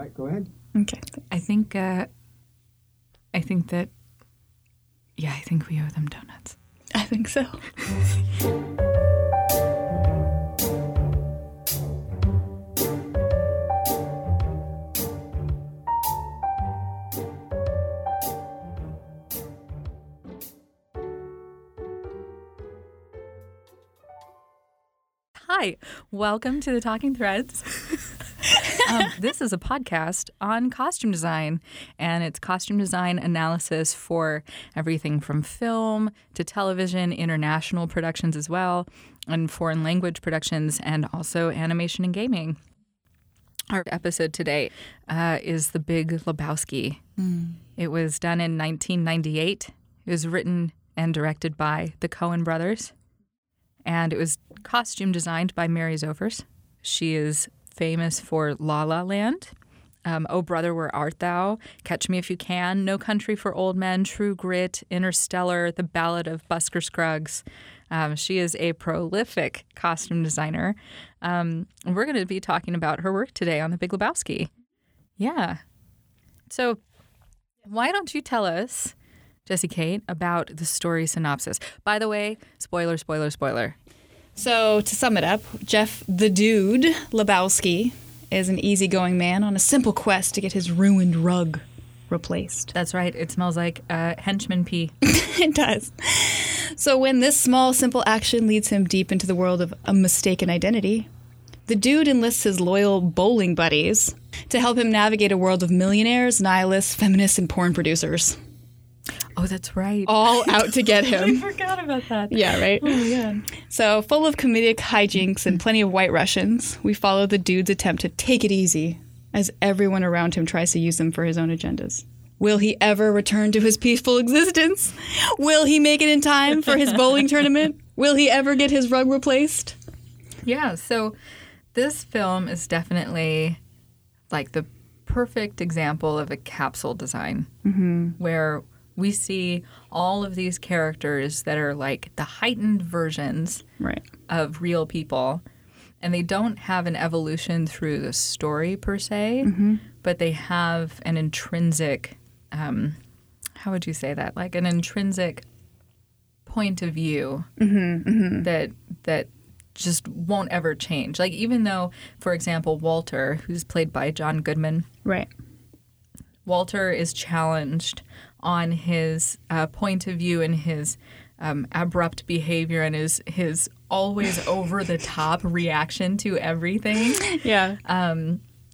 right, go ahead. Okay. I think. Uh, I think that. Yeah, I think we owe them donuts. I think so. Hi, welcome to the Talking Threads. um, this is a podcast on costume design, and it's costume design analysis for everything from film to television, international productions as well, and foreign language productions, and also animation and gaming. Our episode today uh, is The Big Lebowski. It was done in 1998. It was written and directed by the Coen brothers and it was costume designed by Mary Zophres. She is famous for La La Land, um, Oh Brother, Where Art Thou, Catch Me If You Can, No Country for Old Men, True Grit, Interstellar, The Ballad of Buster Scruggs. Um, she is a prolific costume designer. Um, we're going to be talking about her work today on The Big Lebowski. Yeah. So, why don't you tell us Jessie Kate, about the story synopsis. By the way, spoiler, spoiler, spoiler. So, to sum it up, Jeff the Dude Lebowski is an easygoing man on a simple quest to get his ruined rug replaced. That's right. It smells like uh, henchman pee. it does. So, when this small, simple action leads him deep into the world of a mistaken identity, the dude enlists his loyal bowling buddies to help him navigate a world of millionaires, nihilists, feminists, and porn producers. Oh, that's right. All out to get him. I forgot about that. Yeah, right? Oh, yeah. So, full of comedic hijinks and plenty of white Russians, we follow the dude's attempt to take it easy as everyone around him tries to use them for his own agendas. Will he ever return to his peaceful existence? Will he make it in time for his bowling tournament? Will he ever get his rug replaced? Yeah. So, this film is definitely like the perfect example of a capsule design mm-hmm. where we see all of these characters that are like the heightened versions Right. of real people and they don't have an evolution through the story per se mm-hmm. but they have an intrinsic um, how would you say that like an intrinsic point of view mm-hmm, mm-hmm. that that just won't ever change like even though for example walter who's played by john goodman Right. Walter is challenged on his uh, point of view and his um, abrupt behavior and his his always over the top reaction to everything Yeah.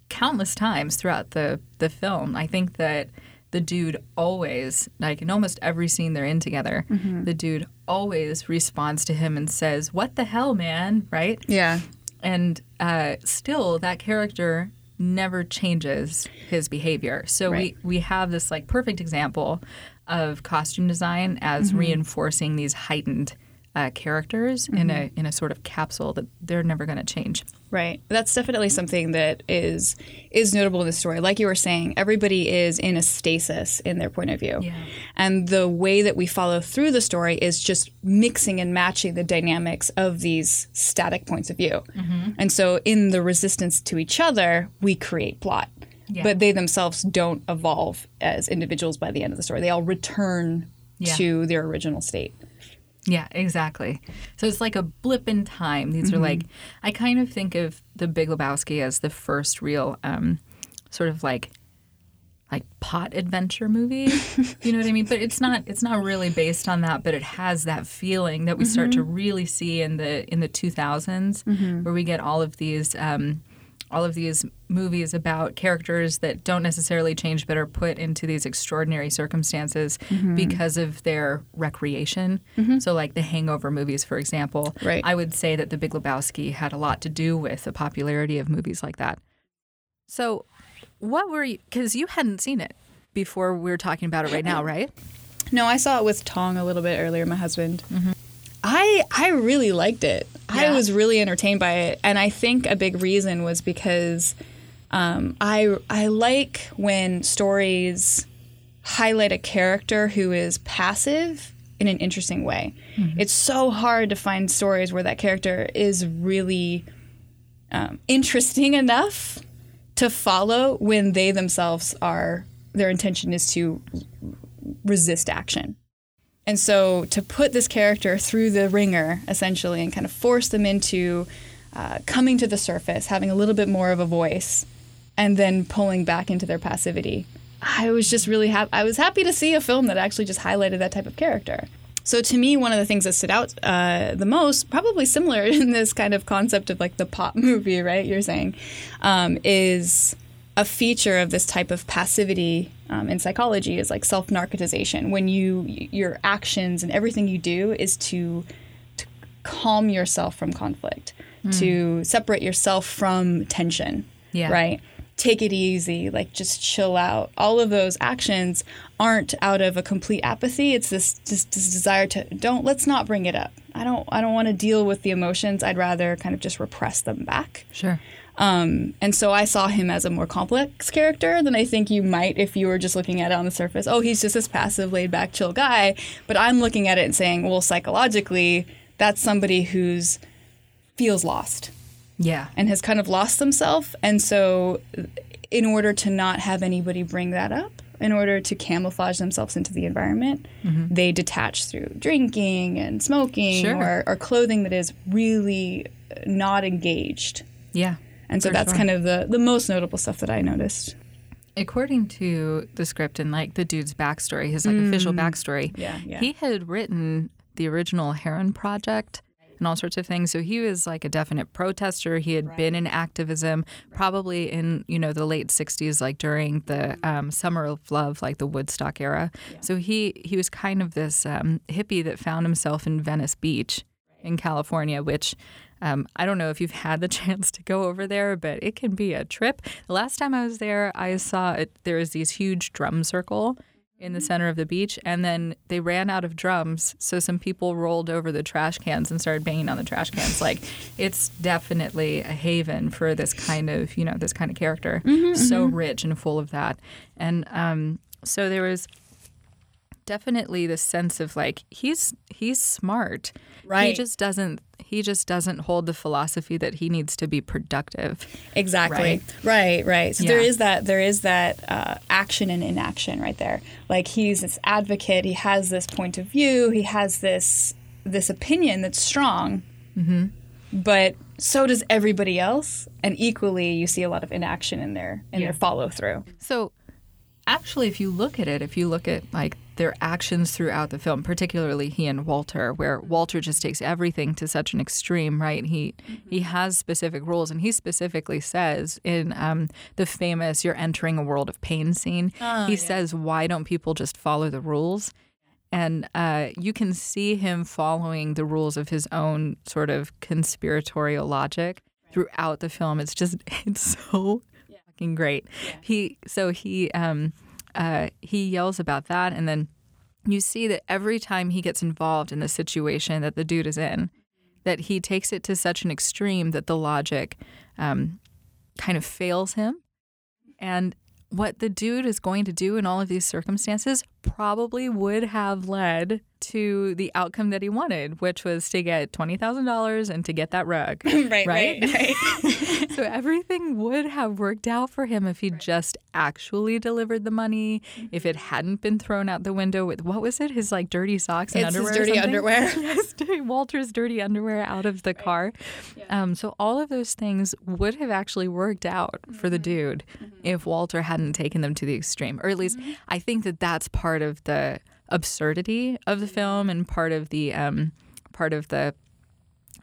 countless times throughout the the film. I think that the dude always like in almost every scene they're in together, the dude always responds to him and says, "What the hell, man?" Right? yeah. and uh, still that character never changes his behavior so Right. we we have this like perfect example of costume design as mm-hmm. reinforcing these heightened uh, characters in a in a sort of capsule that they're never going to change Right. That's definitely something that is is notable in the story. Like you were saying, everybody is in a stasis in their point of view. Yeah. And the way that we follow through the story is just mixing and matching the dynamics of these static points of view. And so in the resistance to each other, we create plot. Yeah. But they themselves don't evolve as individuals by the end of the story. They all return Yeah. to their original state. Yeah, exactly. So it's like a blip in time. These are like I kind of think of the Big Lebowski as the first real um, sort of like like pot adventure movie. you know what I mean? But it's not it's not really based on that, but it has that feeling that we start to really see in the in the 2000s where we get all of these um, all of these movies about characters that don't necessarily change but are put into these extraordinary circumstances mm-hmm. because of their recreation. Mm-hmm. So, like the Hangover movies, for example, Right. I would say that The Big Lebowski had a lot to do with the popularity of movies like that. So, what were you, because you hadn't seen it before we were talking about it right now, right? No, I saw it with Tong a little bit earlier, my husband. Mm-hmm. I I really liked it. I was really entertained by it, and I think a big reason was because um, I I like when stories highlight a character who is passive in an interesting way. It's so hard to find stories where that character is really um, interesting enough to follow when they themselves are their intention is to resist action. And so to put this character through the ringer essentially and kind of force them into uh, coming to the surface, having a little bit more of a voice, and then pulling back into their passivity. I was just really happy. I was happy to see a film that actually just highlighted that type of character. So to me, one of the things that stood out uh, the most, probably similar in this kind of concept of like the pop movie, right? You're saying, um, is a feature of this type of passivity um, in psychology is like self narcotization. When you your actions and everything you do is to to calm yourself from conflict, mm. to separate yourself from tension. Yeah. Right. Take it easy, like just chill out. All of those actions aren't out of a complete apathy. It's this, this, this desire to don't let's not bring it up. I don't I don't want to deal with the emotions. I'd rather kind of just repress them back. Sure. Um, and so I saw him as a more complex character than I think you might if you were just looking at it on the surface. Oh, he's just this passive, laid back, chill guy. But I'm looking at it and saying, well, psychologically, that's somebody who's feels lost. Yeah. And has kind of lost themselves. And so, in order to not have anybody bring that up, in order to camouflage themselves into the environment, mm-hmm. they detach through drinking and smoking sure. or, or clothing that is really not engaged. Yeah. And so that's sure. kind of the, the most notable stuff that I noticed. According to the script and like the dude's backstory, his like mm. official backstory, yeah, yeah. he had written the original Huron Project and all sorts of things. So he was like a definite protester. He had right. been in activism, probably in you know the late '60s, like during the um, Summer of Love, like the Woodstock era. Yeah. So he he was kind of this um, hippie that found himself in Venice Beach in California, which um, I don't know if you've had the chance to go over there, but it can be a trip. The last time I was there, I saw it, there was these huge drum circle in the center of the beach, and then they ran out of drums, so some people rolled over the trash cans and started banging on the trash cans. Like, it's definitely a haven for this kind of, you know, this kind of character. Mm-hmm, so mm-hmm. rich and full of that, and um, so there was definitely the sense of like he's he's smart. Right. He just doesn't he just doesn't hold the philosophy that he needs to be productive. Exactly. Right. Right. right. So Yeah. there is that there is that uh, action and inaction right there. Like he's this advocate. He has this point of view. He has this this opinion that's strong. Mm-hmm. But so does everybody else, and equally, you see a lot of inaction in their in Yeah. their follow through. So actually if you look at it, if you look at like their actions throughout the film, particularly he and Walter, where Walter just takes everything to such an extreme, right? He he has specific rules, and he specifically says in um, the famous "You're entering a world of pain" scene, he says, "Why don't people just follow the rules?" And uh, you can see him following the rules of his own sort of conspiratorial logic throughout the film. It's just it's so fucking great. He so he um uh he yells about that and then you see that every time he gets involved in the situation that the dude is in, that he takes it to such an extreme that the logic um, kind of fails him. And what the dude is going to do in all of these circumstances probably would have led to the outcome that he wanted, which was to get $20,000 and to get that rug. right, Right? right. so everything would have worked out for him if he just actually delivered the money, if it mm-hmm. hadn't been thrown out the window with what was it? His like dirty socks and It's his underwear. or dirty underwear. yes, Walter's dirty underwear out of the car. Um, so all of those things would have actually worked out for the mm-hmm. dude mm-hmm. if Walter hadn't taken them to the extreme, or at least I think that that's part of the absurdity of the film and part of the um, part of the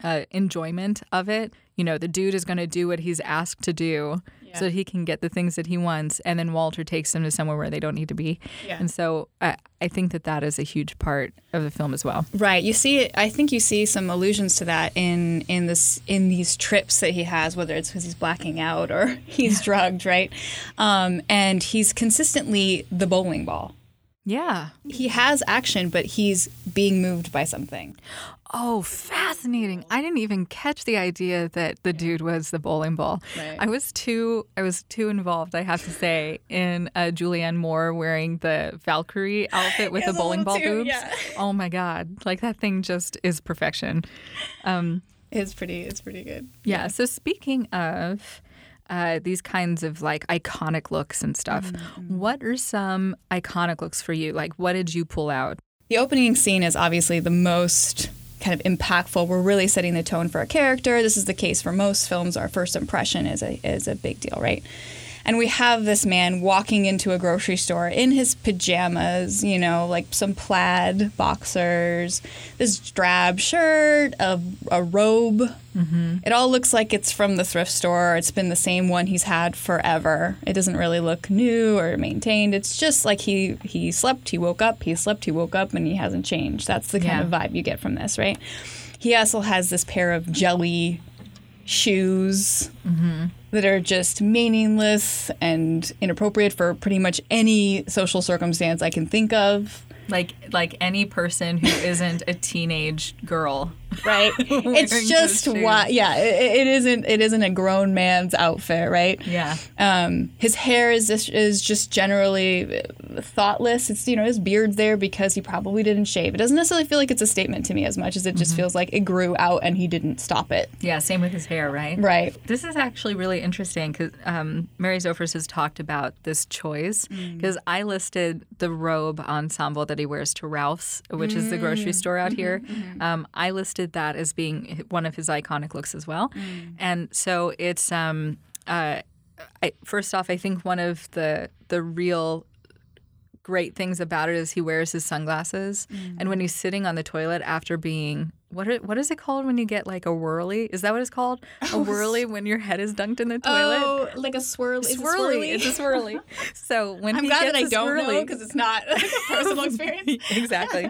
uh, enjoyment of it. You know, the dude is going to do what he's asked to do so he can get the things that he wants, and then Walter takes them to somewhere where they don't need to be. Yeah. And so I, I think that that is a huge part of the film as well. Right. You see. I think you see some allusions to that in in this in these trips that he has, whether it's because he's blacking out or he's drugged, right? Um, and he's consistently the bowling ball. Yeah. He has action, but he's being moved by something. Oh, fascinating. I didn't even catch the idea that the dude was the bowling ball. Right. I was too I was too involved, I have to say, in uh, Julianne Moore wearing the Valkyrie outfit with Yes, the a bowling ball too, boobs. yeah. Oh my god. Like that thing just is perfection. Um It's pretty. It's pretty good. yeah, so speaking of uh, these kinds of like iconic looks and stuff. Mm-hmm. What are some iconic looks for you? Like, what did you pull out? The opening scene is obviously the most kind of impactful. We're really setting the tone for a character. This is the case for most films. Our first impression is a is a big deal, right? And we have this man walking into a grocery store in his pajamas, you know, like some plaid boxers, this drab shirt, a, a robe. Mm-hmm. It all looks like it's from the thrift store. It's been the same one he's had forever. It doesn't really look new or maintained. It's just like he he slept, he woke up, he slept, he woke up, and he hasn't changed. That's the kind Yeah. of vibe you get from this, right? He also has this pair of jelly shoes mm-hmm. that are just meaningless and inappropriate for pretty much any social circumstance I can think of. Like, like any person who isn't a teenage girl. Right? It's just why, yeah. It, it isn't. It isn't a grown man's outfit, right? Yeah. Um, his hair is just, is just generally uh, thoughtless. It's you know his beard's there because he probably didn't shave. It doesn't necessarily feel like it's a statement to me as much as it just feels like it grew out and he didn't stop it. Yeah. Same with his hair, right? Right. This is actually really interesting because um, Mary Zophres has talked about this choice because I listed the robe ensemble that wears to Ralph's, which is the grocery store out here. Um, I listed that as being one of his iconic looks as well, and so it's um, uh, I, first off, I think one of the the real great things about it is he wears his sunglasses, and when he's sitting on the toilet after being what are, what is it called when you get like a whirly? Is that what it's called? A whirly when your head is dunked in the toilet. Oh, like a swirl. swirly. It's a swirly. So when I'm he glad gets that I don't know swirly, because it's not like a personal experience. exactly.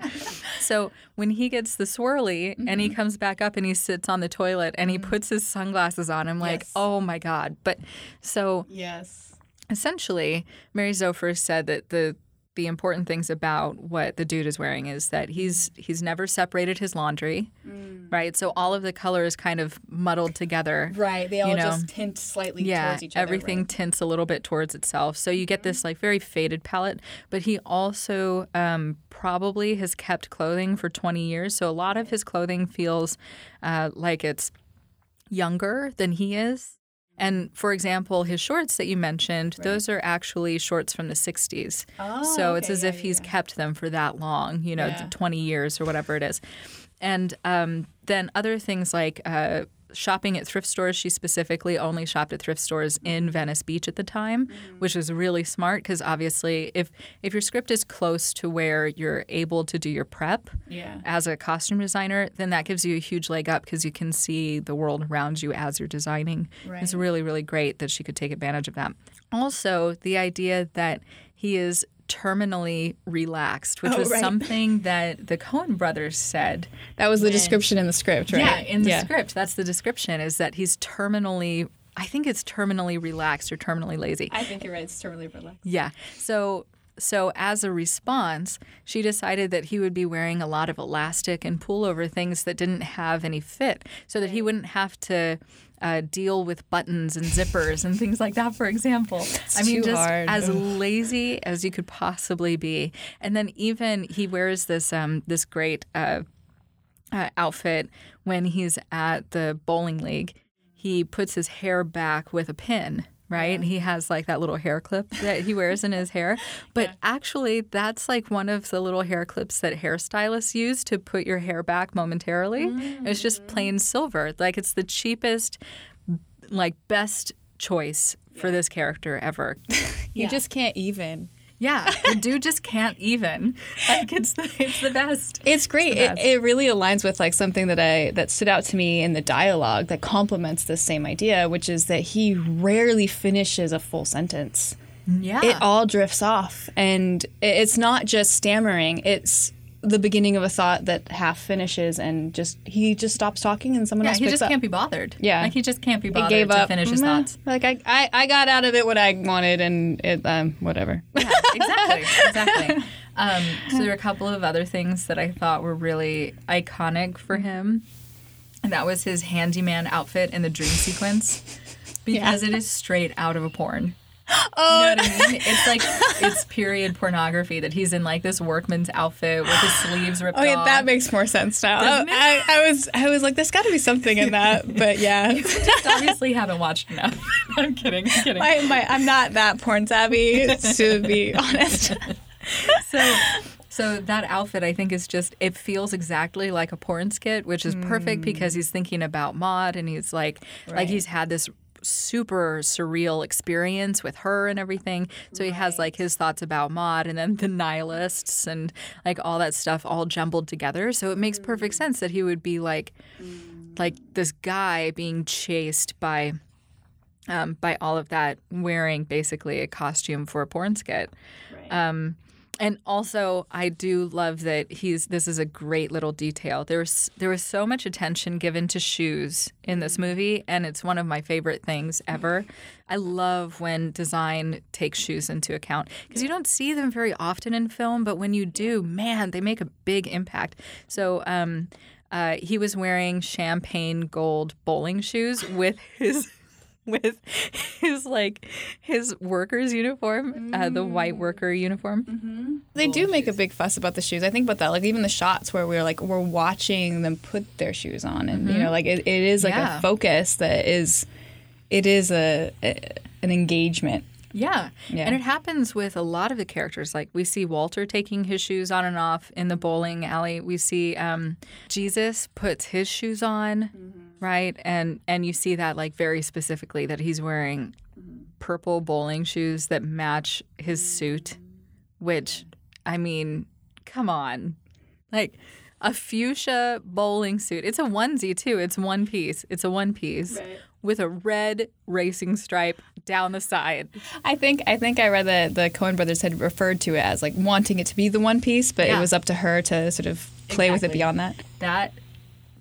So when he gets the swirly and Mm-hmm. he comes back up and he sits on the toilet and he puts his sunglasses on, I'm like, Yes. oh my god. But so Yes. essentially, Mary Zophres said that the the important things about what the dude is wearing is that he's he's never separated his laundry, right? So all of the color is kind of muddled together. Right. They all You know, just tint slightly Yeah, towards each other. everything right? tints a little bit towards itself. So you get this like very faded palette. But he also um, probably has kept clothing for 20 years. So a lot of his clothing feels uh, like it's younger than he is. And for example, his shorts that you mentioned, those are actually shorts from the 60s. Oh, so it's as yeah, if he's yeah. kept them for that long, you know, Yeah. 20 years or whatever it is. And um, then other things like uh, shopping at thrift stores. She specifically only shopped at thrift stores in Venice Beach at the time, Mm-hmm. which was really smart because obviously, if if your script is close to where you're able to do your prep Yeah. as a costume designer, then that gives you a huge leg up because you can see the world around you as you're designing. It's really, really great that she could take advantage of that. Also, the idea that he is terminally relaxed, which Oh, was right. something that the Coen brothers said. That was the description in the script, right? Yeah, in the script, that's the description is that he's terminally I think it's terminally relaxed or terminally lazy. I think you're right. It's totally relaxed. Yeah. So so as a response, she decided that he would be wearing a lot of elastic and pullover things that didn't have any fit, so that he wouldn't have to uh, deal with buttons and zippers and things like that. For example, I mean, just hard. as lazy as you could possibly be. And then even he wears this um, this great. Uh, uh, outfit when he's at the bowling league. He puts his hair back with a pin, right? And he has like that little hair clip that he wears in his hair. But actually, that's like one of the little hair clips that hairstylists use to put your hair back momentarily. It's just mm. plain silver. Like it's the cheapest, like best choice for this character ever. You just can't even. Yeah, the dude just can't even. Like it's the, it's the best. It's great. the It, best. it really aligns with like something that I that stood out to me in the dialogue that complements this same idea, which is that he rarely finishes a full sentence. Yeah. It all drifts off, and it's not just stammering. It's the beginning of a thought that half finishes, and just he just stops talking, and someone Yeah, else he just up. can't be bothered. Yeah. like he just can't be He bothered gave to up. finish his Meh. thoughts. Like I, I, I got out of it what I wanted, and it, um, whatever. Yeah, exactly, exactly. Um, so there are a couple of other things that I thought were really iconic for him, and that was his handyman outfit in the dream sequence, because it is straight out of a porn. Oh, You know what I oh. mean? It's like it's period pornography that he's in like this workman's outfit with his sleeves ripped Okay, off. that makes more sense now. Doesn't? Oh, I, I was, I was like, there's got to be something in that, but yeah, just obviously haven't watched enough. I'm kidding. I'm kidding. my, my, I'm not that porn savvy to be honest. so so that outfit I think is just it feels exactly like a porn skit, which is perfect hmm. because he's thinking about Maud and he's like like he's had this super surreal experience with her and everything. So he has like his thoughts about Maud and then the nihilists and like all that stuff all jumbled together. So it makes perfect sense that he would be like like this guy being chased by um, by all of that, wearing basically a costume for a porn skit. Um, and also, I do love that he's. This is a great little detail. There was there was so much attention given to shoes in this movie, and it's one of my favorite things ever. I love when design takes shoes into account because you don't see them very often in film, but when you do, man, they make a big impact. So. Um, uh, he was wearing champagne gold bowling shoes with his with his like his worker's uniform, uh, the white worker uniform. They do make a big fuss about the shoes. I think about that. Like even the shots where we're like we're watching them put their shoes on, and you know, like it, it is like Yeah. a focus that is, it is a, a an engagement. Yeah. Yeah. and it happens with a lot of the characters. Like we see Walter taking his shoes on and off in the bowling alley. We see um, Jesus puts his shoes on, right? And and you see that like very specifically that he's wearing purple bowling shoes that match his suit, which I mean, come on, like. A fuchsia bowling suit. It's a onesie too. It's one piece. It's a one piece with a red racing stripe down the side. I think I think I read that the Coen brothers had referred to it as like wanting it to be the one piece, but Yeah. it was up to her to sort of play with it beyond that. That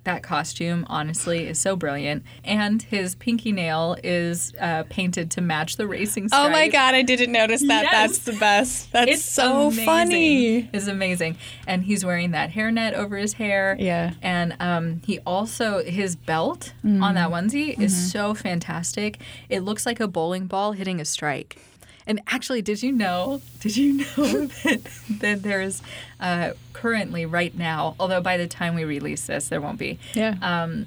that costume honestly is so brilliant, and his pinky nail is uh, painted to match the racing stripe. Oh my god, I didn't notice that. Yes. That's the best. That's It's so amazing. funny. It's amazing, and he's wearing that hairnet over his hair. Yeah. and um, he also his belt on that onesie is so fantastic. It looks like a bowling ball hitting a strike. And actually, did you know? Did you know that, that there's uh, currently right now, although by the time we release this, there won't be. Yeah. Um,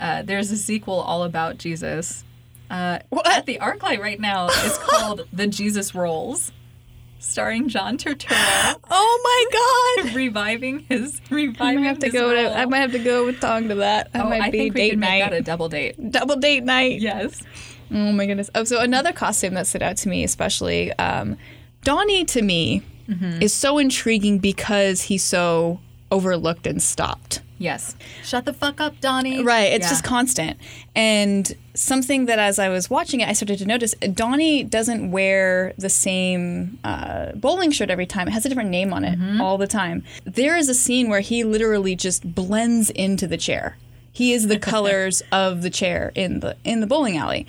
uh, there's a sequel all about Jesus. Uh, What? At the ArcLight right now, is called The Jesus Rolls, starring John Turturro, oh my god. reviving his I reviving might have to go role. to I might have to go with Tong to that. That Oh, might I be think we date make night. that a double date. Double date night. Yes. Oh my goodness. Oh, so another costume that stood out to me, especially um, Donnie, to me, Mm-hmm. is so intriguing because he's so overlooked and stopped. Yes. Shut the fuck up, Donnie. Right. It's Yeah. just constant. And something that as I was watching it, I started to notice Donnie doesn't wear the same uh, bowling shirt every time. It has a different name on it Mm-hmm. all the time. There is a scene where he literally just blends into the chair. He is the colors of the chair in the in the bowling alley.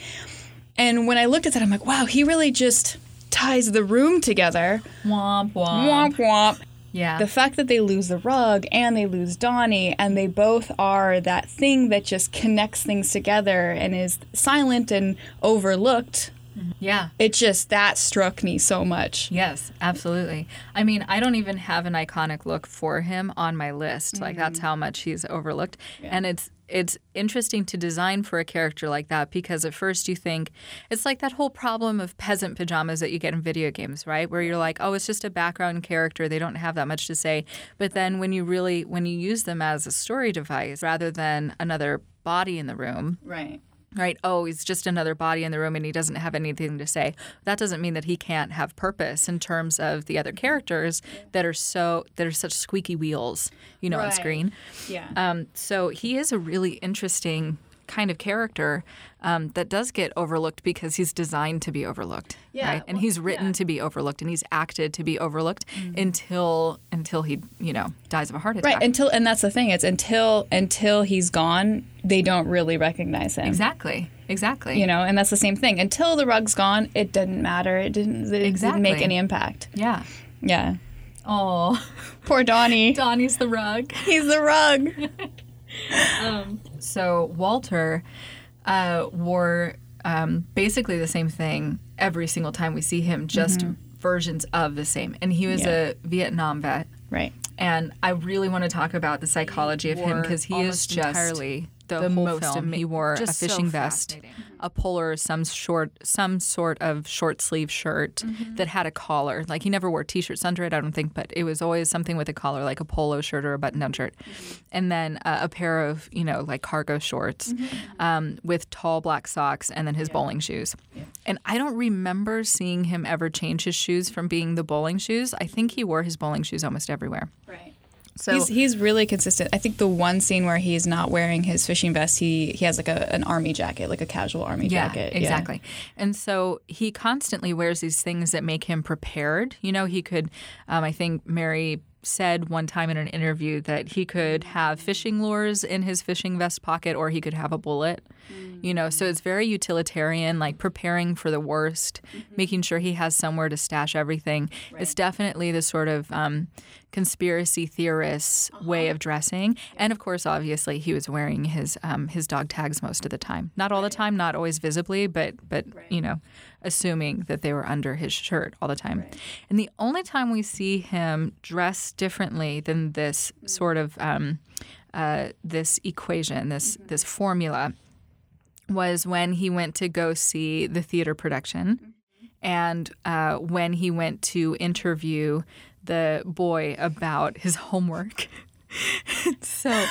And when I looked at that, I'm like, wow, he really just ties the room together. womp womp. Womp womp. Yeah. The fact that they lose the rug and they lose Donnie, and they both are that thing that just connects things together and is silent and overlooked, mm-hmm. yeah. it just, that struck me so much. Yes, absolutely. I mean, I don't even have an iconic look for him on my list. Like that's mm-hmm. how much he's overlooked. And it's it's interesting to design for a character like that because at first you think it's like that whole problem of peasant pajamas that you get in video games, right? Where you're like, "Oh, it's just a background character. They don't have that much to say." But then when you really when you use them as a story device rather than another body in the room, Right. Right? Oh, he's just another body in the room and he doesn't have anything to say. That doesn't mean that he can't have purpose in terms of the other characters that are so that are such squeaky wheels, you know, on screen. Yeah. Um, so he is a really interesting kind of character um, that does get overlooked because he's designed to be overlooked, Yeah, right? And well, he's written yeah. to be overlooked and he's acted to be overlooked until until he, you know, dies of a heart attack. Right. Until, and that's the thing, it's until, until he's gone, they don't really recognize him. exactly. Exactly. You know, and that's the same thing. Until the rug's gone, it didn't matter. It didn't, it didn't make any impact. Yeah. Yeah. Oh, Poor Donnie. Donnie's the rug. He's the rug. So Walter uh, wore um, basically the same thing every single time we see him, just versions of the same. And he was Yeah. a Vietnam vet. Right. And I really want to talk about the psychology of him because he is just entirely the, the whole most film. ama- he wore a just so fishing vest, a polo, some short, some sort of short sleeve shirt that had a collar. Like he never wore t-shirts under it, I don't think, but it was always something with a collar, like a polo shirt or a button-down shirt, and then uh, a pair of you know like cargo shorts um, with tall black socks, and then his bowling shoes. And I don't remember seeing him ever change his shoes from being the bowling shoes. I think he wore his bowling shoes almost everywhere. Right. So he's he's really consistent. I think the one scene where he's not wearing his fishing vest, he he has like a, an army jacket, like a casual army Yeah, jacket. exactly. And so he constantly wears these things that make him prepared. You know, he could, um, I think Mary said one time in an interview that he could have fishing lures in his fishing vest pocket or he could have a bullet. You know, so it's very utilitarian, like preparing for the worst, making sure he has somewhere to stash everything. It's definitely the sort of um, conspiracy theorists way of dressing. And of course, obviously, he was wearing his um, his dog tags most of the time. Not all the time, not always visibly, but but you know, assuming that they were under his shirt all the time. And the only time we see him dress differently than this sort of um, uh, this equation, this this formula, was when he went to go see the theater production, and uh, when he went to interview the boy about his homework. so,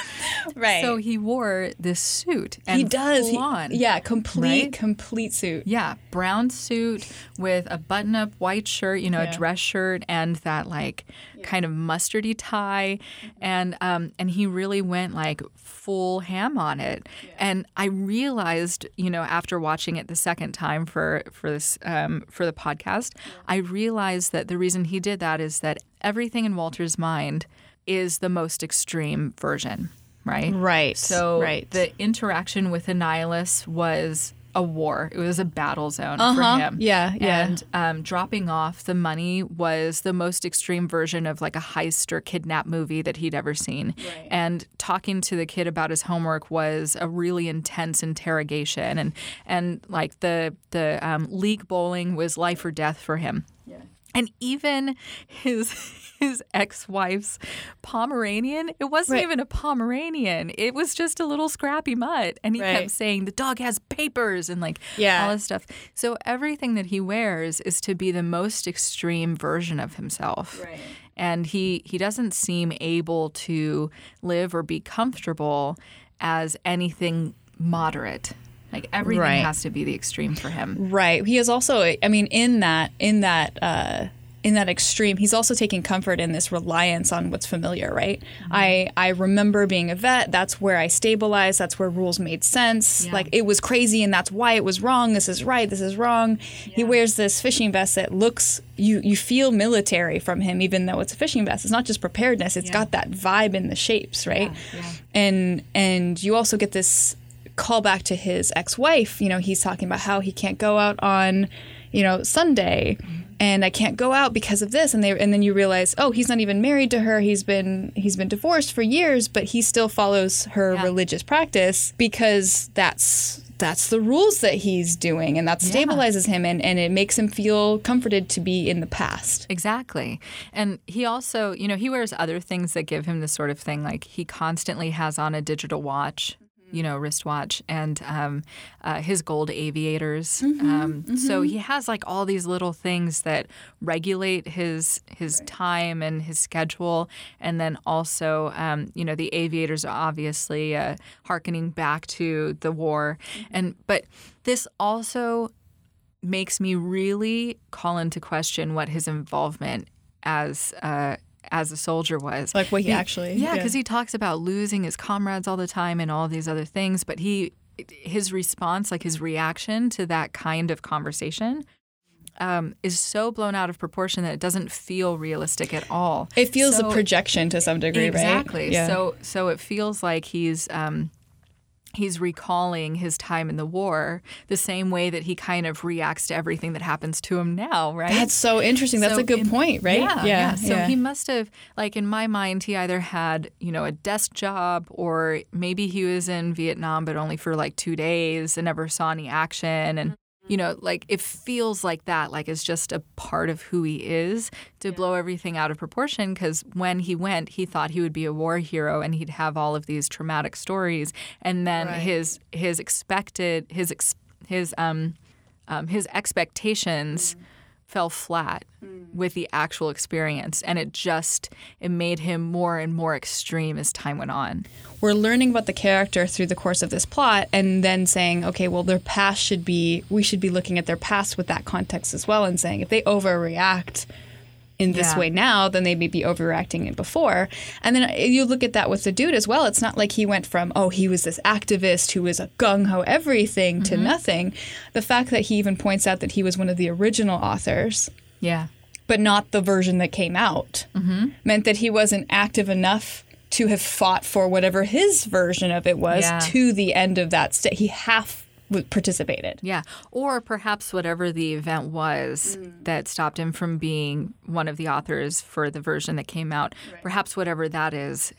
Right. so he wore this suit. And he does. He, on. yeah, complete right? complete suit. Yeah, brown suit with a button-up white shirt, you know, Yeah. a dress shirt, and that like kind of mustardy tie, and um, and he really went like full ham on it. And I realized, you know, after watching it the second time for for this um, for the podcast, I realized that the reason he did that is that everything in Walter's mind is the most extreme version, right? Right. So right. the interaction with Annihilus was a war. It was a battle zone Uh-huh. for him. Yeah, yeah. And um, dropping off the money was the most extreme version of like a heist or kidnap movie that he'd ever seen. And talking to the kid about his homework was a really intense interrogation. And and like the the um, league bowling was life or death for him. And even his his ex-wife's Pomeranian, it wasn't Right. even a Pomeranian. It was just a little scrappy mutt. And he Right. kept saying the dog has papers and like Yeah. all this stuff. So everything that he wears is to be the most extreme version of himself. Right. And he he doesn't seem able to live or be comfortable as anything moderate. Like everything Right. has to be the extreme for him. Right. He is also. I mean, in that in that uh, in that extreme, he's also taking comfort in this reliance on what's familiar. Right. I I remember being a vet. That's where I stabilized. That's where rules made sense. Like it was crazy, and that's why it was wrong. This is right. This is wrong. He wears this fishing vest that looks. You you feel military from him, even though it's a fishing vest. It's not just preparedness. It's got that vibe in the shapes. Right. And and you also get this call back to his ex-wife you know he's talking about how he can't go out on you know sunday and i can't go out because of this. And they and then you realize oh he's not even married to her. He's been he's been divorced for years but he still follows her religious practice because that's that's the rules that he's doing and that stabilizes him and, and it makes him feel comforted to be in the past. Exactly. And he also, you know, he wears other things that give him this sort of thing. Like he constantly has on a digital watch, you know, wristwatch, and um, uh, his gold aviators. um, So he has like all these little things that regulate his his time and his schedule. And then also, um, you know, the aviators are obviously uh, harkening back to the war. And but this also makes me really call into question what his involvement as uh, as a soldier was. like what he actually yeah, because he talks about losing his comrades all the time and all these other things, but he his response, like his reaction to that kind of conversation. Um, is so blown out of proportion that it doesn't feel realistic at all. it feels So- a projection to some degree exactly. right yeah So so it feels like he's um, he's recalling his time in the war the same way that he kind of reacts to everything that happens to him now, right? That's so interesting. That's So a good in- point, right? Yeah, yeah. So he must have, like in my mind, he either had, you know, a desk job or maybe he was in Vietnam, but only for like two days and never saw any action. And, you know, like it feels like that, like it's just a part of who he is to blow everything out of proportion. Because when he went, he thought he would be a war hero and he'd have all of these traumatic stories. And then Right. his, his expected, his, ex, his, um, um, his expectations fell flat mm. with the actual experience and it just it made him more and more extreme as time went on. We're learning about the character through the course of this plot and then saying, okay, well, their past should be, we should be looking at their past with that context as well and saying if they overreact in this Yeah. way now, than they may be overreacting it before. And then uh, you look at that with the dude as well. It's not like he went from, oh, he was this activist who was a gung ho everything to nothing. The fact that he even points out that he was one of the original authors yeah but not the version that came out, Mm-hmm. meant that he wasn't active enough to have fought for whatever his version of it was Yeah. to the end of that state. He half participated. yeah or perhaps whatever the event was that stopped him from being one of the authors for the version that came out perhaps whatever that is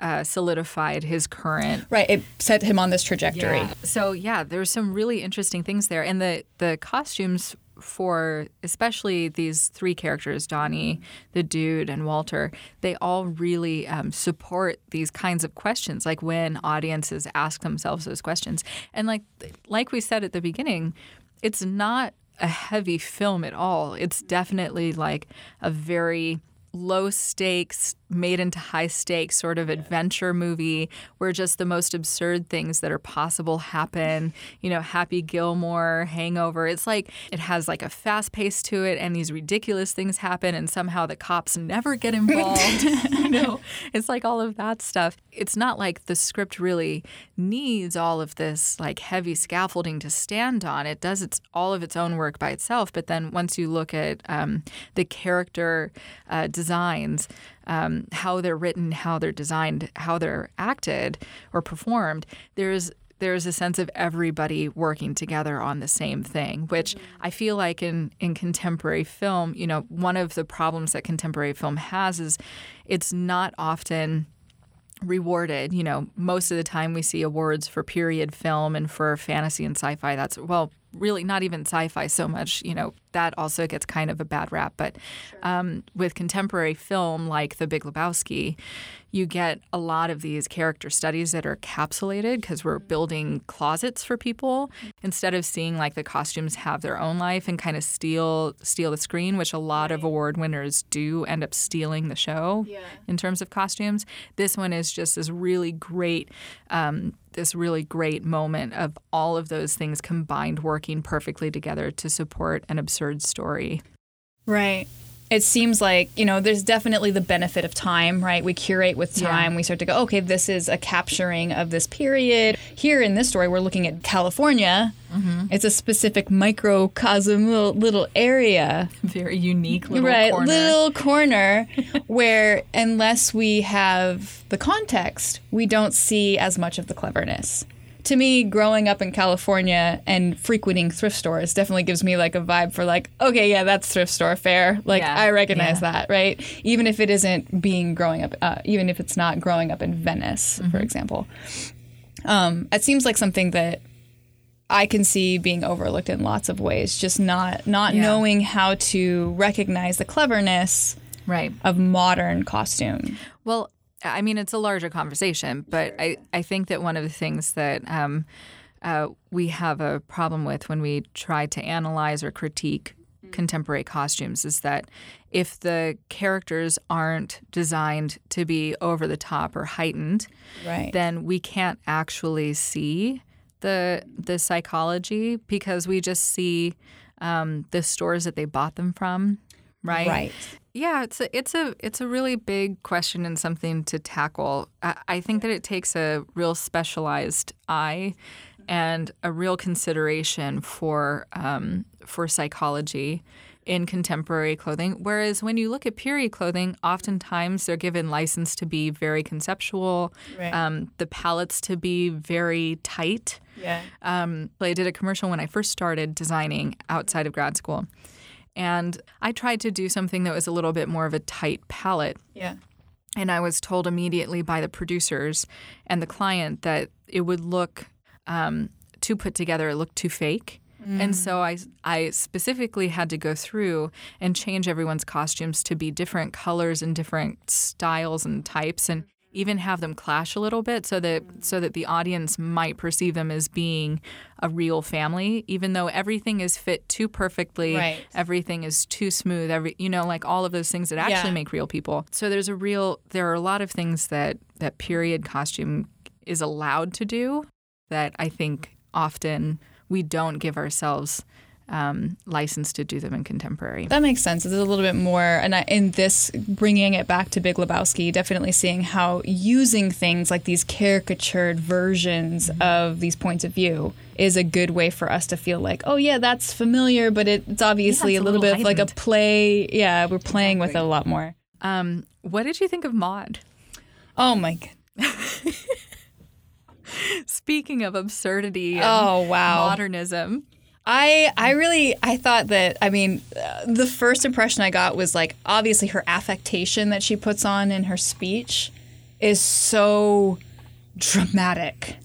uh, solidified his current Right. It set him on this trajectory. Yeah. So yeah, there's some really interesting things there, and the the costumes for especially these three characters, Donnie, the dude, and Walter, they all really um, support these kinds of questions. Like when audiences ask themselves those questions, and like like we said at the beginning, it's not a heavy film at all. It's definitely like a very low stakes, made into high stakes sort of adventure movie where just the most absurd things that are possible happen. You know, Happy Gilmore, Hangover. It's like it has like a fast pace to it and these ridiculous things happen and somehow the cops never get involved. you know, it's like all of that stuff. It's not like the script really needs all of this like heavy scaffolding to stand on. It does its all of its own work by itself. But then once you look at um, the character uh, designs, um, how they're written, how they're designed, how they're acted or performed, there's there's a sense of everybody working together on the same thing, which I feel like in, in contemporary film, you know, one of the problems that contemporary film has is it's not often rewarded. You know, most of the time we see awards for period film and for fantasy and sci-fi. That's well, really not even sci-fi so much. You know, that also gets kind of a bad rap. But um, with contemporary film like The Big Lebowski, you get a lot of these character studies that are capsulated because we're building closets for people instead of seeing like the costumes have their own life and kind of steal steal the screen, which a lot of award winners do end up stealing the show in terms of costumes. This one is just this really great, um, this really great moment of all of those things combined working perfectly together to support an absurd story. Right. It seems like, you know, there's definitely the benefit of time, right? We curate with Yeah. time. We start to go, okay, this is a capturing of this period. Here in this story, we're looking at California. Mm-hmm. It's a specific microcosm, little, little area. Very unique little right, corner. little corner where, unless we have the context, we don't see as much of the cleverness. To me, growing up in California and frequenting thrift stores definitely gives me like a vibe for like, okay, yeah, that's thrift store fare. Like Yeah, I recognize yeah. that, right? Even if it isn't being growing up, uh, even if it's not growing up in Venice, Mm-hmm. for example. Um, it seems like something that I can see being overlooked in lots of ways. Just not not Yeah. knowing how to recognize the cleverness right. of modern costume. Well, I mean, it's a larger conversation, but I, I think that one of the things that um, uh, we have a problem with when we try to analyze or critique contemporary costumes is that if the characters aren't designed to be over the top or heightened, Right. then we can't actually see the the psychology because we just see um, the stores that they bought them from, right? Right. Yeah, it's a, it's a it's a really big question and something to tackle. I, I think that it takes a real specialized eye and a real consideration for um, for psychology in contemporary clothing. Whereas when you look at period clothing, oftentimes they're given license to be very conceptual, Right. um, the palettes to be very tight. Yeah. Um, I did a commercial when I first started designing outside of grad school. And I tried to do something that was a little bit more of a tight palette. Yeah. And I was told immediately by the producers and the client that it would look um, too put together, it looked too fake. And so I, I specifically had to go through and change everyone's costumes to be different colors and different styles and types and even have them clash a little bit so that so that the audience might perceive them as being a real family even though everything is fit too perfectly Right. everything is too smooth every you know like all of those things that actually Yeah. make real people so there's a real there are a lot of things that that period costume is allowed to do that i think often we don't give ourselves um, license to do them in contemporary That makes sense. It's a little bit more, and I, in this, bringing it back to Big Lebowski, definitely seeing how using things like these caricatured versions of these points of view is a good way for us to feel like, oh yeah, that's familiar, but it, it's obviously Yeah, it's a little, little bit like a play. Yeah, we're playing with it a lot more. um, what did you think of maud Oh my god. speaking of absurdity and Oh wow. modernism I I really I thought that I mean the first impression I got was like obviously her affectation that she puts on in her speech is so dramatic.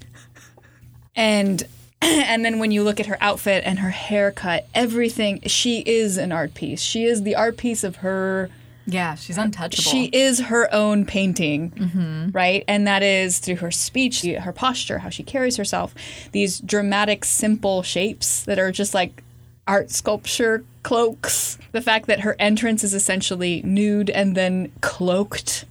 And and then when you look at her outfit and her haircut, everything she is an art piece. She is the art piece of her yeah she's untouchable she is her own painting, right? And that is through her speech, her posture, how she carries herself, these dramatic, simple shapes that are just like art sculpture cloaks. The fact that her entrance is essentially nude and then cloaked.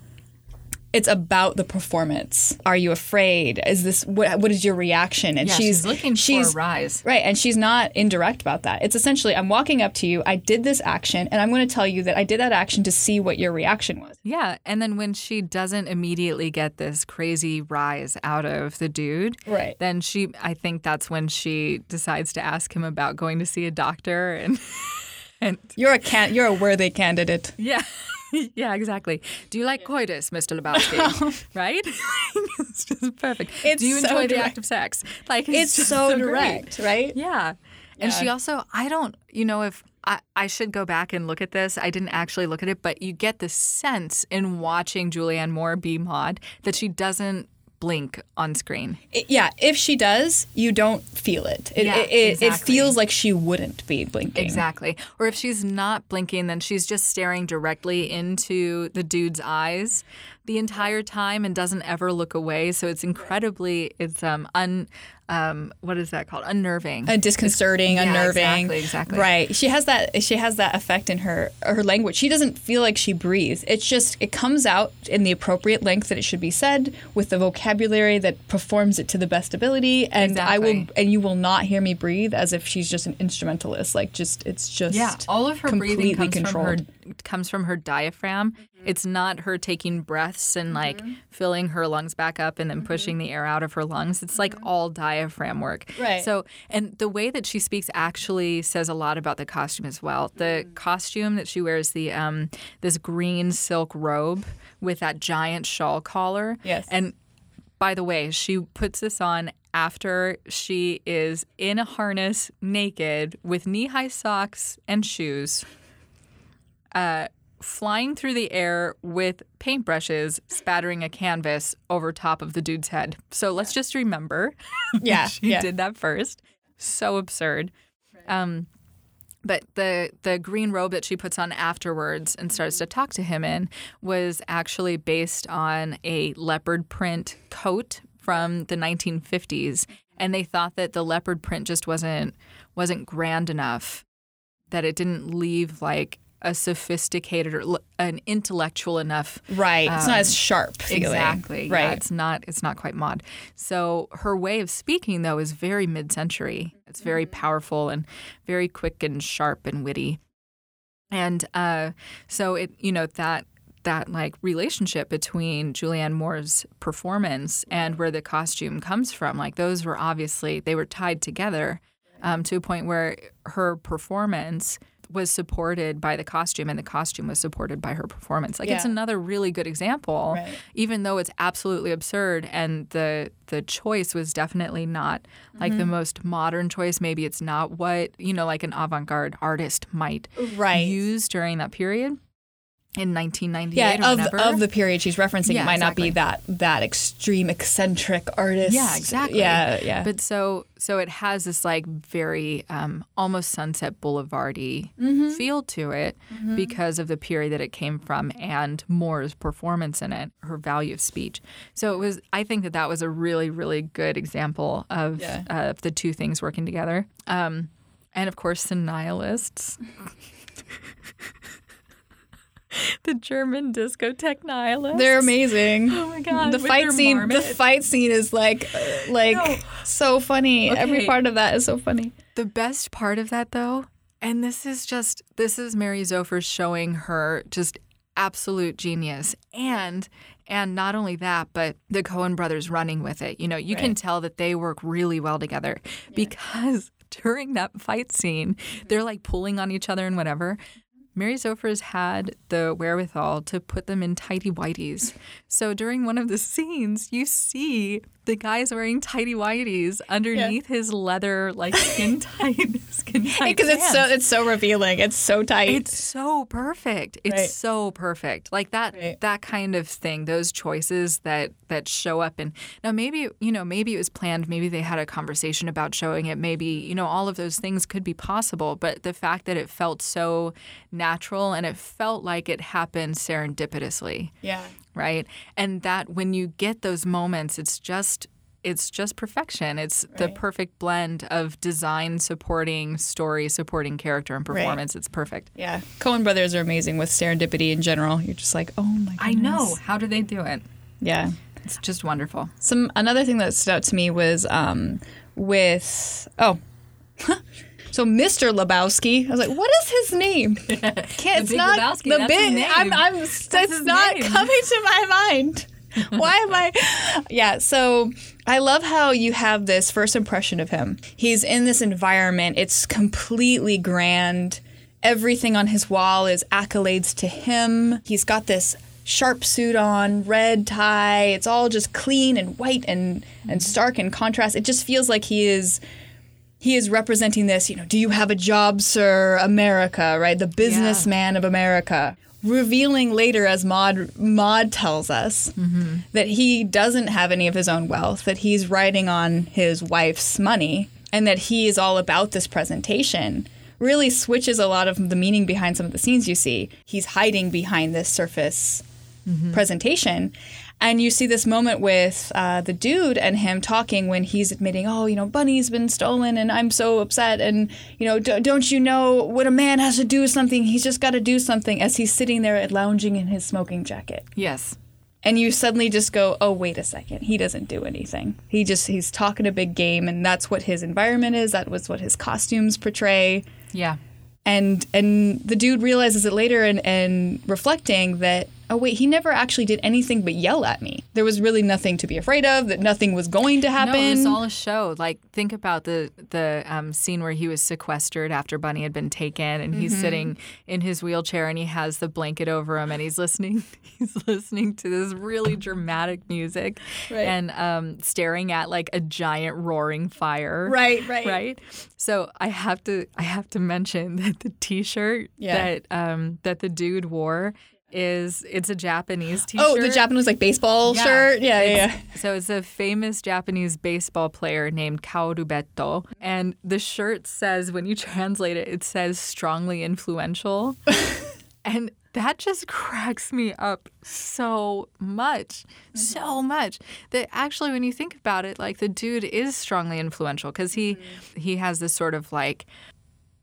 It's about the performance. Are you afraid? Is this what? What is your reaction? And yeah, she's, she's, looking she's for a rise Right, and she's not indirect about that. It's essentially I'm walking up to you, I did this action, and I'm going to tell you that I did that action to see what your reaction was. Yeah, and then when she doesn't immediately get this crazy rise out of the dude, Right. Then she, I think that's when she decides to ask him about going to see a doctor, and and You're a can you're a worthy candidate. yeah, yeah, exactly. Do you like coitus, Mr. Lebowski? Um, right? it's just perfect. It's Do you so enjoy the act of sex? Like It's just so, great. direct, right? Yeah. And she also, I don't, you know, if I, I should go back and look at this, I didn't actually look at it, but you get the sense in watching Julianne Moore be Maud that she doesn't blink on screen. I- yeah, if she does, you don't feel it. It Yeah, it, it, it feels like she wouldn't be blinking. Exactly. Or if she's not blinking, then she's just staring directly into the dude's eyes the entire time and doesn't ever look away. So it's incredibly, it's um un, um what is that called? Unnerving. Uh, disconcerting, Yeah, unnerving. exactly, exactly. Right. She has that. She has that effect in her her language. She doesn't feel like she breathes. It's just it comes out in the appropriate length that it should be said, with the vocabulary that performs it to the best ability. And I will. And you will not hear me breathe as if she's just an instrumentalist. Like just it's just Yeah, all of her breathing comes controlled. from her comes from her diaphragm. It's not her taking breaths and like filling her lungs back up and then pushing the air out of her lungs. It's like all diaphragm work. Right. So, and the way that she speaks actually says a lot about the costume as well. The costume that she wears, the um, this green silk robe with that giant shawl collar. Yes. And by the way, she puts this on after she is in a harness, naked, with knee high socks and shoes, uh, flying through the air with paintbrushes spattering a canvas over top of the dude's head. So let's just remember Yeah, she yeah. did that first. So absurd. Um, but the the green robe that she puts on afterwards and starts to talk to him in was actually based on a leopard print coat from the 1950s, and they thought that the leopard print just wasn't wasn't grand enough, that it didn't leave like a sophisticated or an intellectual enough Right. It's not as sharp feeling. Exactly. Right. Yeah, it's not it's not quite mod. So her way of speaking though is very mid-century. It's very powerful and very quick and sharp and witty. And uh, so it you know that that like relationship between Julianne Moore's performance and where the costume comes from, like those were obviously they were tied together. um, to a point where her performance was supported by the costume and the costume was supported by her performance. Like it's another really good example, Right. even though it's absolutely absurd and the the choice was definitely not like Mm-hmm. the most modern choice. Maybe it's not what, you know, like an avant-garde artist might Right. use during that period in 1998 yeah, or of whenever. of the period she's referencing, Yeah, it might not be that that extreme eccentric artist. Yeah, exactly. Yeah, yeah. But so so it has this like very um, almost Sunset Boulevardy Mm-hmm. feel to it because of the period that it came from and Moore's performance in it, her value of speech. So it was. I think that that was a really really good example of Yeah. uh, of the two things working together. Um, and of course, the nihilists. the German discotheque nihilists. They're amazing. Oh my god! the with fight their scene the fight scene is like uh, like No. so funny every part of that is so funny The best part of that, though, and this is just this is Mary Zophres showing her just absolute genius, and and not only that, but the Coen brothers running with it. You know, you can tell that they work really well together because during that fight scene, they're like pulling on each other and whatever. Mary Zophres had the wherewithal to put them in tidy whities. So during one of the scenes, you see the guy's wearing tidy whities underneath his leather, like skin tight, skin tight. because it's so it's so revealing it's so tight It's so perfect. It's Right. so perfect. Like that Right. that kind of thing, those choices that that show up and now maybe, you know, maybe it was planned, maybe they had a conversation about showing it, maybe, you know, all of those things could be possible, but the fact that it felt so natural and it felt like it happened serendipitously, yeah right? And that when you get those moments, it's just it's just perfection. It's the perfect blend of design supporting story, supporting character and performance. It's perfect. yeah Coen brothers are amazing with serendipity in general you're just like oh my goodness. I know. How do they do it? yeah It's just wonderful. some another thing that stood out to me was um with oh So Mr. Lebowski, I was like, "What is his name?" Can't it's not Lebowski, the big. I'm. I'm. It's not name. coming to my mind. Why am I? Yeah. So I love how you have this first impression of him. He's in this environment. It's completely grand. Everything on his wall is accolades to him. He's got this sharp suit on, red tie. It's all just clean and white and and stark in contrast. It just feels like he is he is representing this, you know, do you have a job, sir, America, right? The businessman of America. Revealing later, as Maud, Maud tells us, mm-hmm. that he doesn't have any of his own wealth, that he's riding on his wife's money, and that he is all about this presentation. Really switches a lot of the meaning behind some of the scenes you see. He's hiding behind this surface mm-hmm. presentation. And you see this moment with uh, the dude and him talking when he's admitting, oh, you know, Bunny's been stolen and I'm so upset. And, you know, D- don't you know when a man has to do something, he's just got to do something as he's sitting there lounging in his smoking jacket. Yes. And you suddenly just go, oh, wait a second. He doesn't do anything. He just, he's talking a big game. And that's what his environment is. That was what his costumes portray Yeah. and and the dude realizes it later and and reflecting that oh wait he never actually did anything but yell at me there was really nothing to be afraid of that nothing was going to happen No, it was all a show. Like, think about the the um, scene where he was sequestered after Bunny had been taken, and he's sitting in his wheelchair, and he has the blanket over him, and he's listening. He's listening to this really dramatic music, Right. and um, staring at like a giant roaring fire. right right Right. So I have to I have to mention that the T-shirt Yeah. that um, that the dude wore is it's a Japanese T-shirt. oh the japanese like baseball shirt yeah yeah, yeah. So it's a famous Japanese baseball player named Kaoru Betto. And the shirt says, when you translate it, it says strongly influential. and that just cracks me up so much, mm-hmm. so much that actually, when you think about it, like the dude is strongly influential because he mm-hmm. he has this sort of like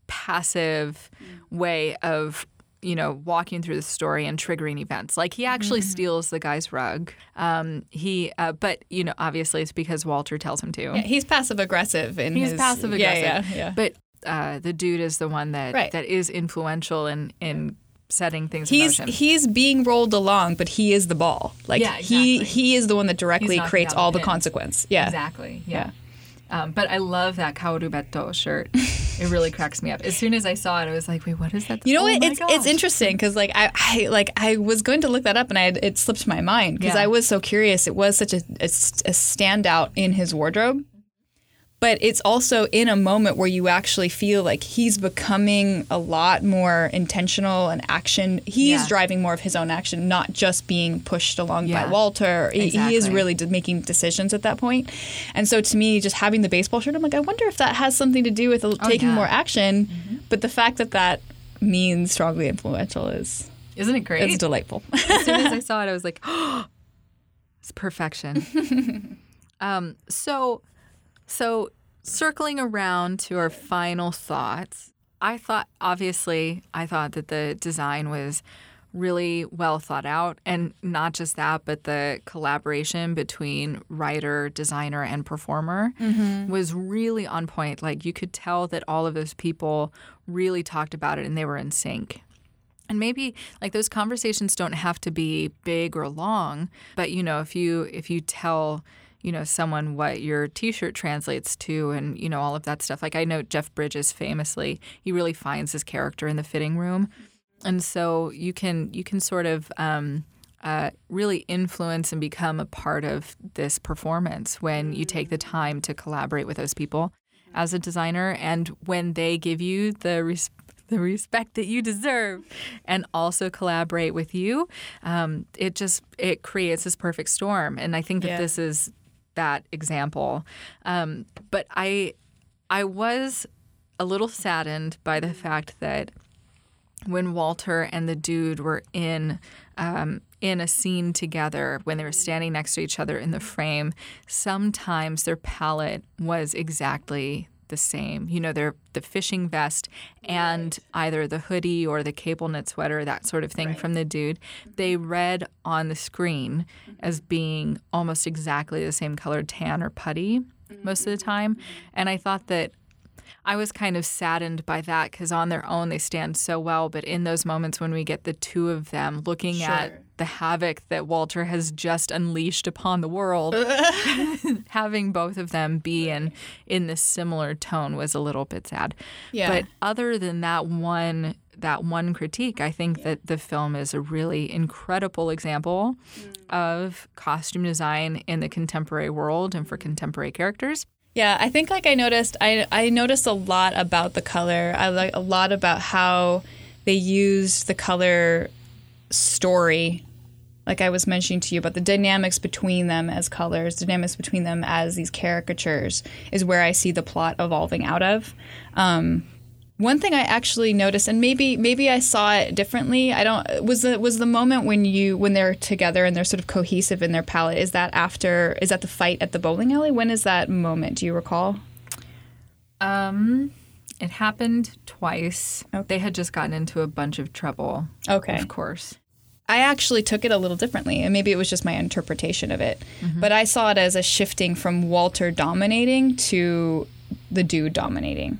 passive mm. way of you know walking through the story and triggering events like he actually steals the guy's rug um he uh, but you know obviously it's because walter tells him to Yeah, he's passive aggressive in he's his passive aggressive yeah yeah, yeah. but uh the dude is the one that Right. that is influential in in setting things He's in motion he's being rolled along, but he is the ball. Like Yeah, he exactly. he is the one that directly creates all the consequence. Yeah. exactly yeah. Um, but I love that Kaoru Betto shirt. it really cracks me up. As soon as I saw it, I was like, "Wait, what is that?" You know oh what? It's gosh. it's interesting because like I, I like I was going to look that up and I had, it slipped my mind because Yeah. I was so curious. It was such a, a, a standout in his wardrobe, but it's also in a moment where you actually feel like he's becoming a lot more intentional and action. He's Yeah. driving more of his own action, not just being pushed along Yeah. by Walter. He- He is really making decisions at that point. And so to me, just having the baseball shirt, I'm like, I wonder if that has something to do with taking yeah. more action. But the fact that that means strongly influential is Isn't it great? it's delightful. as soon as I saw it, I was like, oh, it's perfection. um, so, so circling around to our final thoughts, I thought, obviously, I thought that the design was really well thought out. And not just that, but the collaboration between writer, designer, and performer mm-hmm. was really on point. Like you could tell that all of those people really talked about it and they were in sync. And maybe like those conversations don't have to be big or long, but you know, if you if you tell you know someone what your t-shirt translates to and you know all of that stuff. Like i know jeff bridges famously he really finds his character in the fitting room. And so you can you can sort of um, uh, really influence and become a part of this performance when you take the time to collaborate with those people as a designer and when they give you the res- the respect that you deserve and also collaborate with you. Um, it just it creates this perfect storm. And i think that Yeah. this is that example. Um, but i i was a little saddened by the fact that when Walter and the dude were in um, in a scene together, when they were standing next to each other in the frame, sometimes their palette was exactly the same. You know, their the fishing vest and either the hoodie or the cable knit sweater, that sort of thing from the dude, they mm-hmm. read on the screen mm-hmm. as being almost exactly the same color tan or putty mm-hmm. most of the time. And I thought that I was kind of saddened by that because on their own they stand so well, but in those moments when we get the two of them looking Sure. at the havoc that Walter has just unleashed upon the world, having both of them be in in this similar tone was a little bit sad. Yeah. But other than that one that one critique, I think that the film is a really incredible example mm. of costume design in the contemporary world and for contemporary characters. Yeah, I think like I noticed I I noticed a lot about the color. I like a lot about how they used the color story. Like I was mentioning to you about the dynamics between them as colors, dynamics between them as these caricatures is where I see the plot evolving out of. Um, one thing I actually noticed, and maybe maybe I saw it differently. I don't was the was the moment when you when they're together and they're sort of cohesive in their palette. Is that after? Is that the fight at the bowling alley? When is that moment? Do you recall? Um, it happened twice. They had just gotten into a bunch of trouble. Okay. Of course. I actually took it a little differently, and maybe it was just my interpretation of it. Mm-hmm. But I saw it as a shifting from Walter dominating to the dude dominating.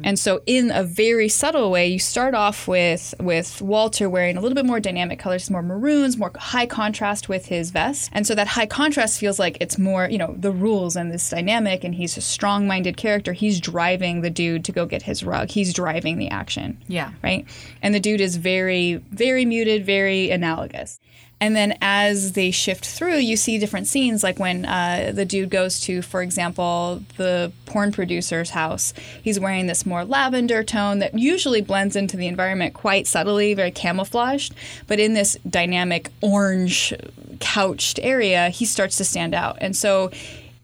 Mm. And so, in a very subtle way, you start off with with Walter wearing a little bit more dynamic colors, more maroons, more high contrast with his vest, and so that high contrast feels like it's more, you know, the rules and this dynamic. And he's a strong-minded character. He's driving the dude to go get his rug. He's driving the action Yeah. right? And the dude is very, very muted, very analogous. And then as they shift through, you see different scenes, like when uh, the dude goes to, for example, the porn producer's house. He's wearing this more lavender tone that usually blends into the environment quite subtly, very camouflaged. But in this dynamic orange couched area, he starts to stand out. And so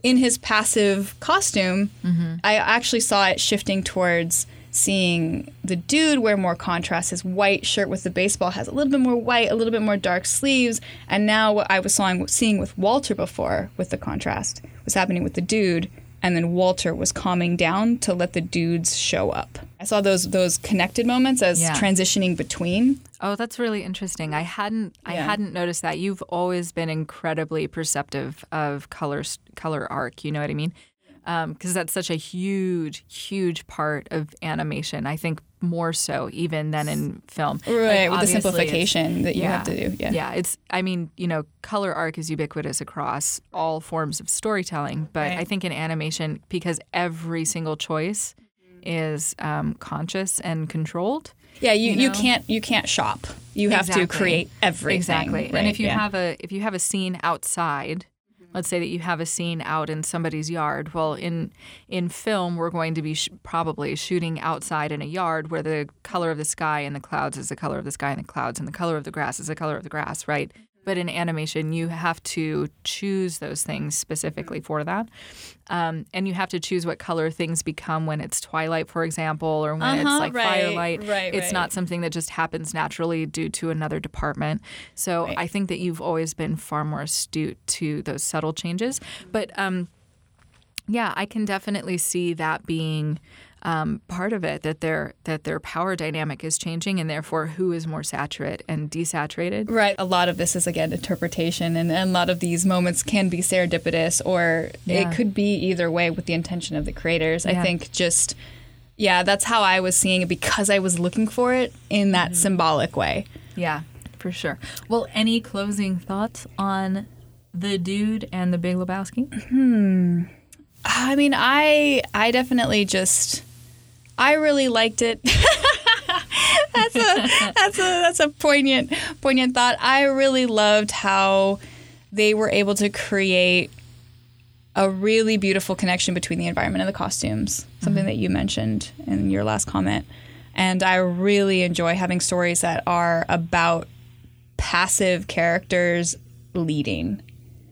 in his passive costume, I actually saw it shifting towards seeing the dude wear more contrast. His white shirt with the baseball has a little bit more white, a little bit more dark sleeves. And now what I was sawing, seeing with Walter before with the contrast was happening with the dude. And then Walter was calming down to let the dudes show up. I saw those those connected moments as Yeah. transitioning between. Oh, that's really interesting. I hadn't I hadn't noticed that. You've always been incredibly perceptive of color color arc. You know what I mean? Because that's such a huge, huge part of animation. I think more so even than in film. Right, Like, with the simplification that you have to do. Yeah. yeah, it's. I mean, you know, color arc is ubiquitous across all forms of storytelling, but Right. I think in animation, because every single choice is um, conscious and controlled. Yeah, you, You you, can't you can't shop. You have to create everything. Exactly. and if you yeah. have a if you have a scene outside, let's say that you have a scene out in somebody's yard. Well, in in film, we're going to be sh- probably shooting outside in a yard where the color of the sky and the clouds is the color of the sky and the clouds, and the color of the grass is the color of the grass, right? But in animation, you have to choose those things specifically for that. Um, and you have to choose what color things become when it's twilight, for example, or when it's Uh-huh, like right, firelight. right, it's right. not something that just happens naturally due to another department. So. I think that you've always been far more astute to those subtle changes. But um, yeah, I can definitely see that being um, part of it. That their that their power dynamic is changing, and therefore who is more saturate and desaturated. Right. A lot of this is again interpretation, and, and a lot of these moments can be serendipitous, or Yeah. it could be either way with the intention of the creators. I think just, yeah, that's how I was seeing it because I was looking for it in that Mm-hmm. symbolic way. Yeah, for sure. Well, any closing thoughts on the dude and the Big Lebowski? Hmm. I mean, I I definitely just I really liked it. that's a that's a that's a poignant poignant thought. I really loved how they were able to create a really beautiful connection between the environment and the costumes, something mm-hmm. that you mentioned in your last comment. And I really enjoy having stories that are about passive characters leading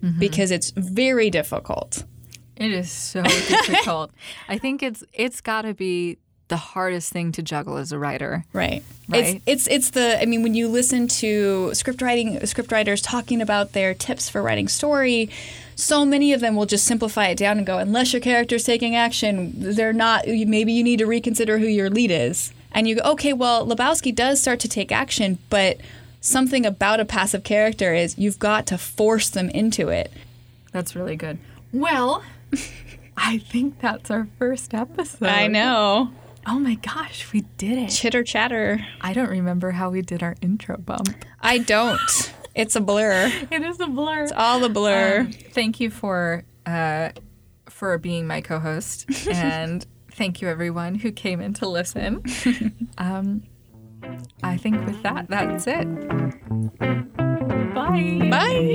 mm-hmm. because it's very difficult. It is so difficult. I think it's it's got to be the hardest thing to juggle as a writer. Right. Right. It's it's it's the I mean when you listen to script writing script writers talking about their tips for writing story, so many of them will just simplify it down and go unless your character's taking action, they're not maybe you need to reconsider who your lead is. And you go, okay, well, Lebowski does start to take action, but something about a passive character is you've got to force them into it. That's really good. Well, I think that's our first episode. I know. Oh my gosh, we did it. Chitter chatter. I don't remember how we did our intro bump. I don't. It's a blur. It is a blur. It's all a blur. Um, thank you for uh, for being my co-host, and thank you everyone who came in to listen. um, I think with that, that's it. Bye. Bye.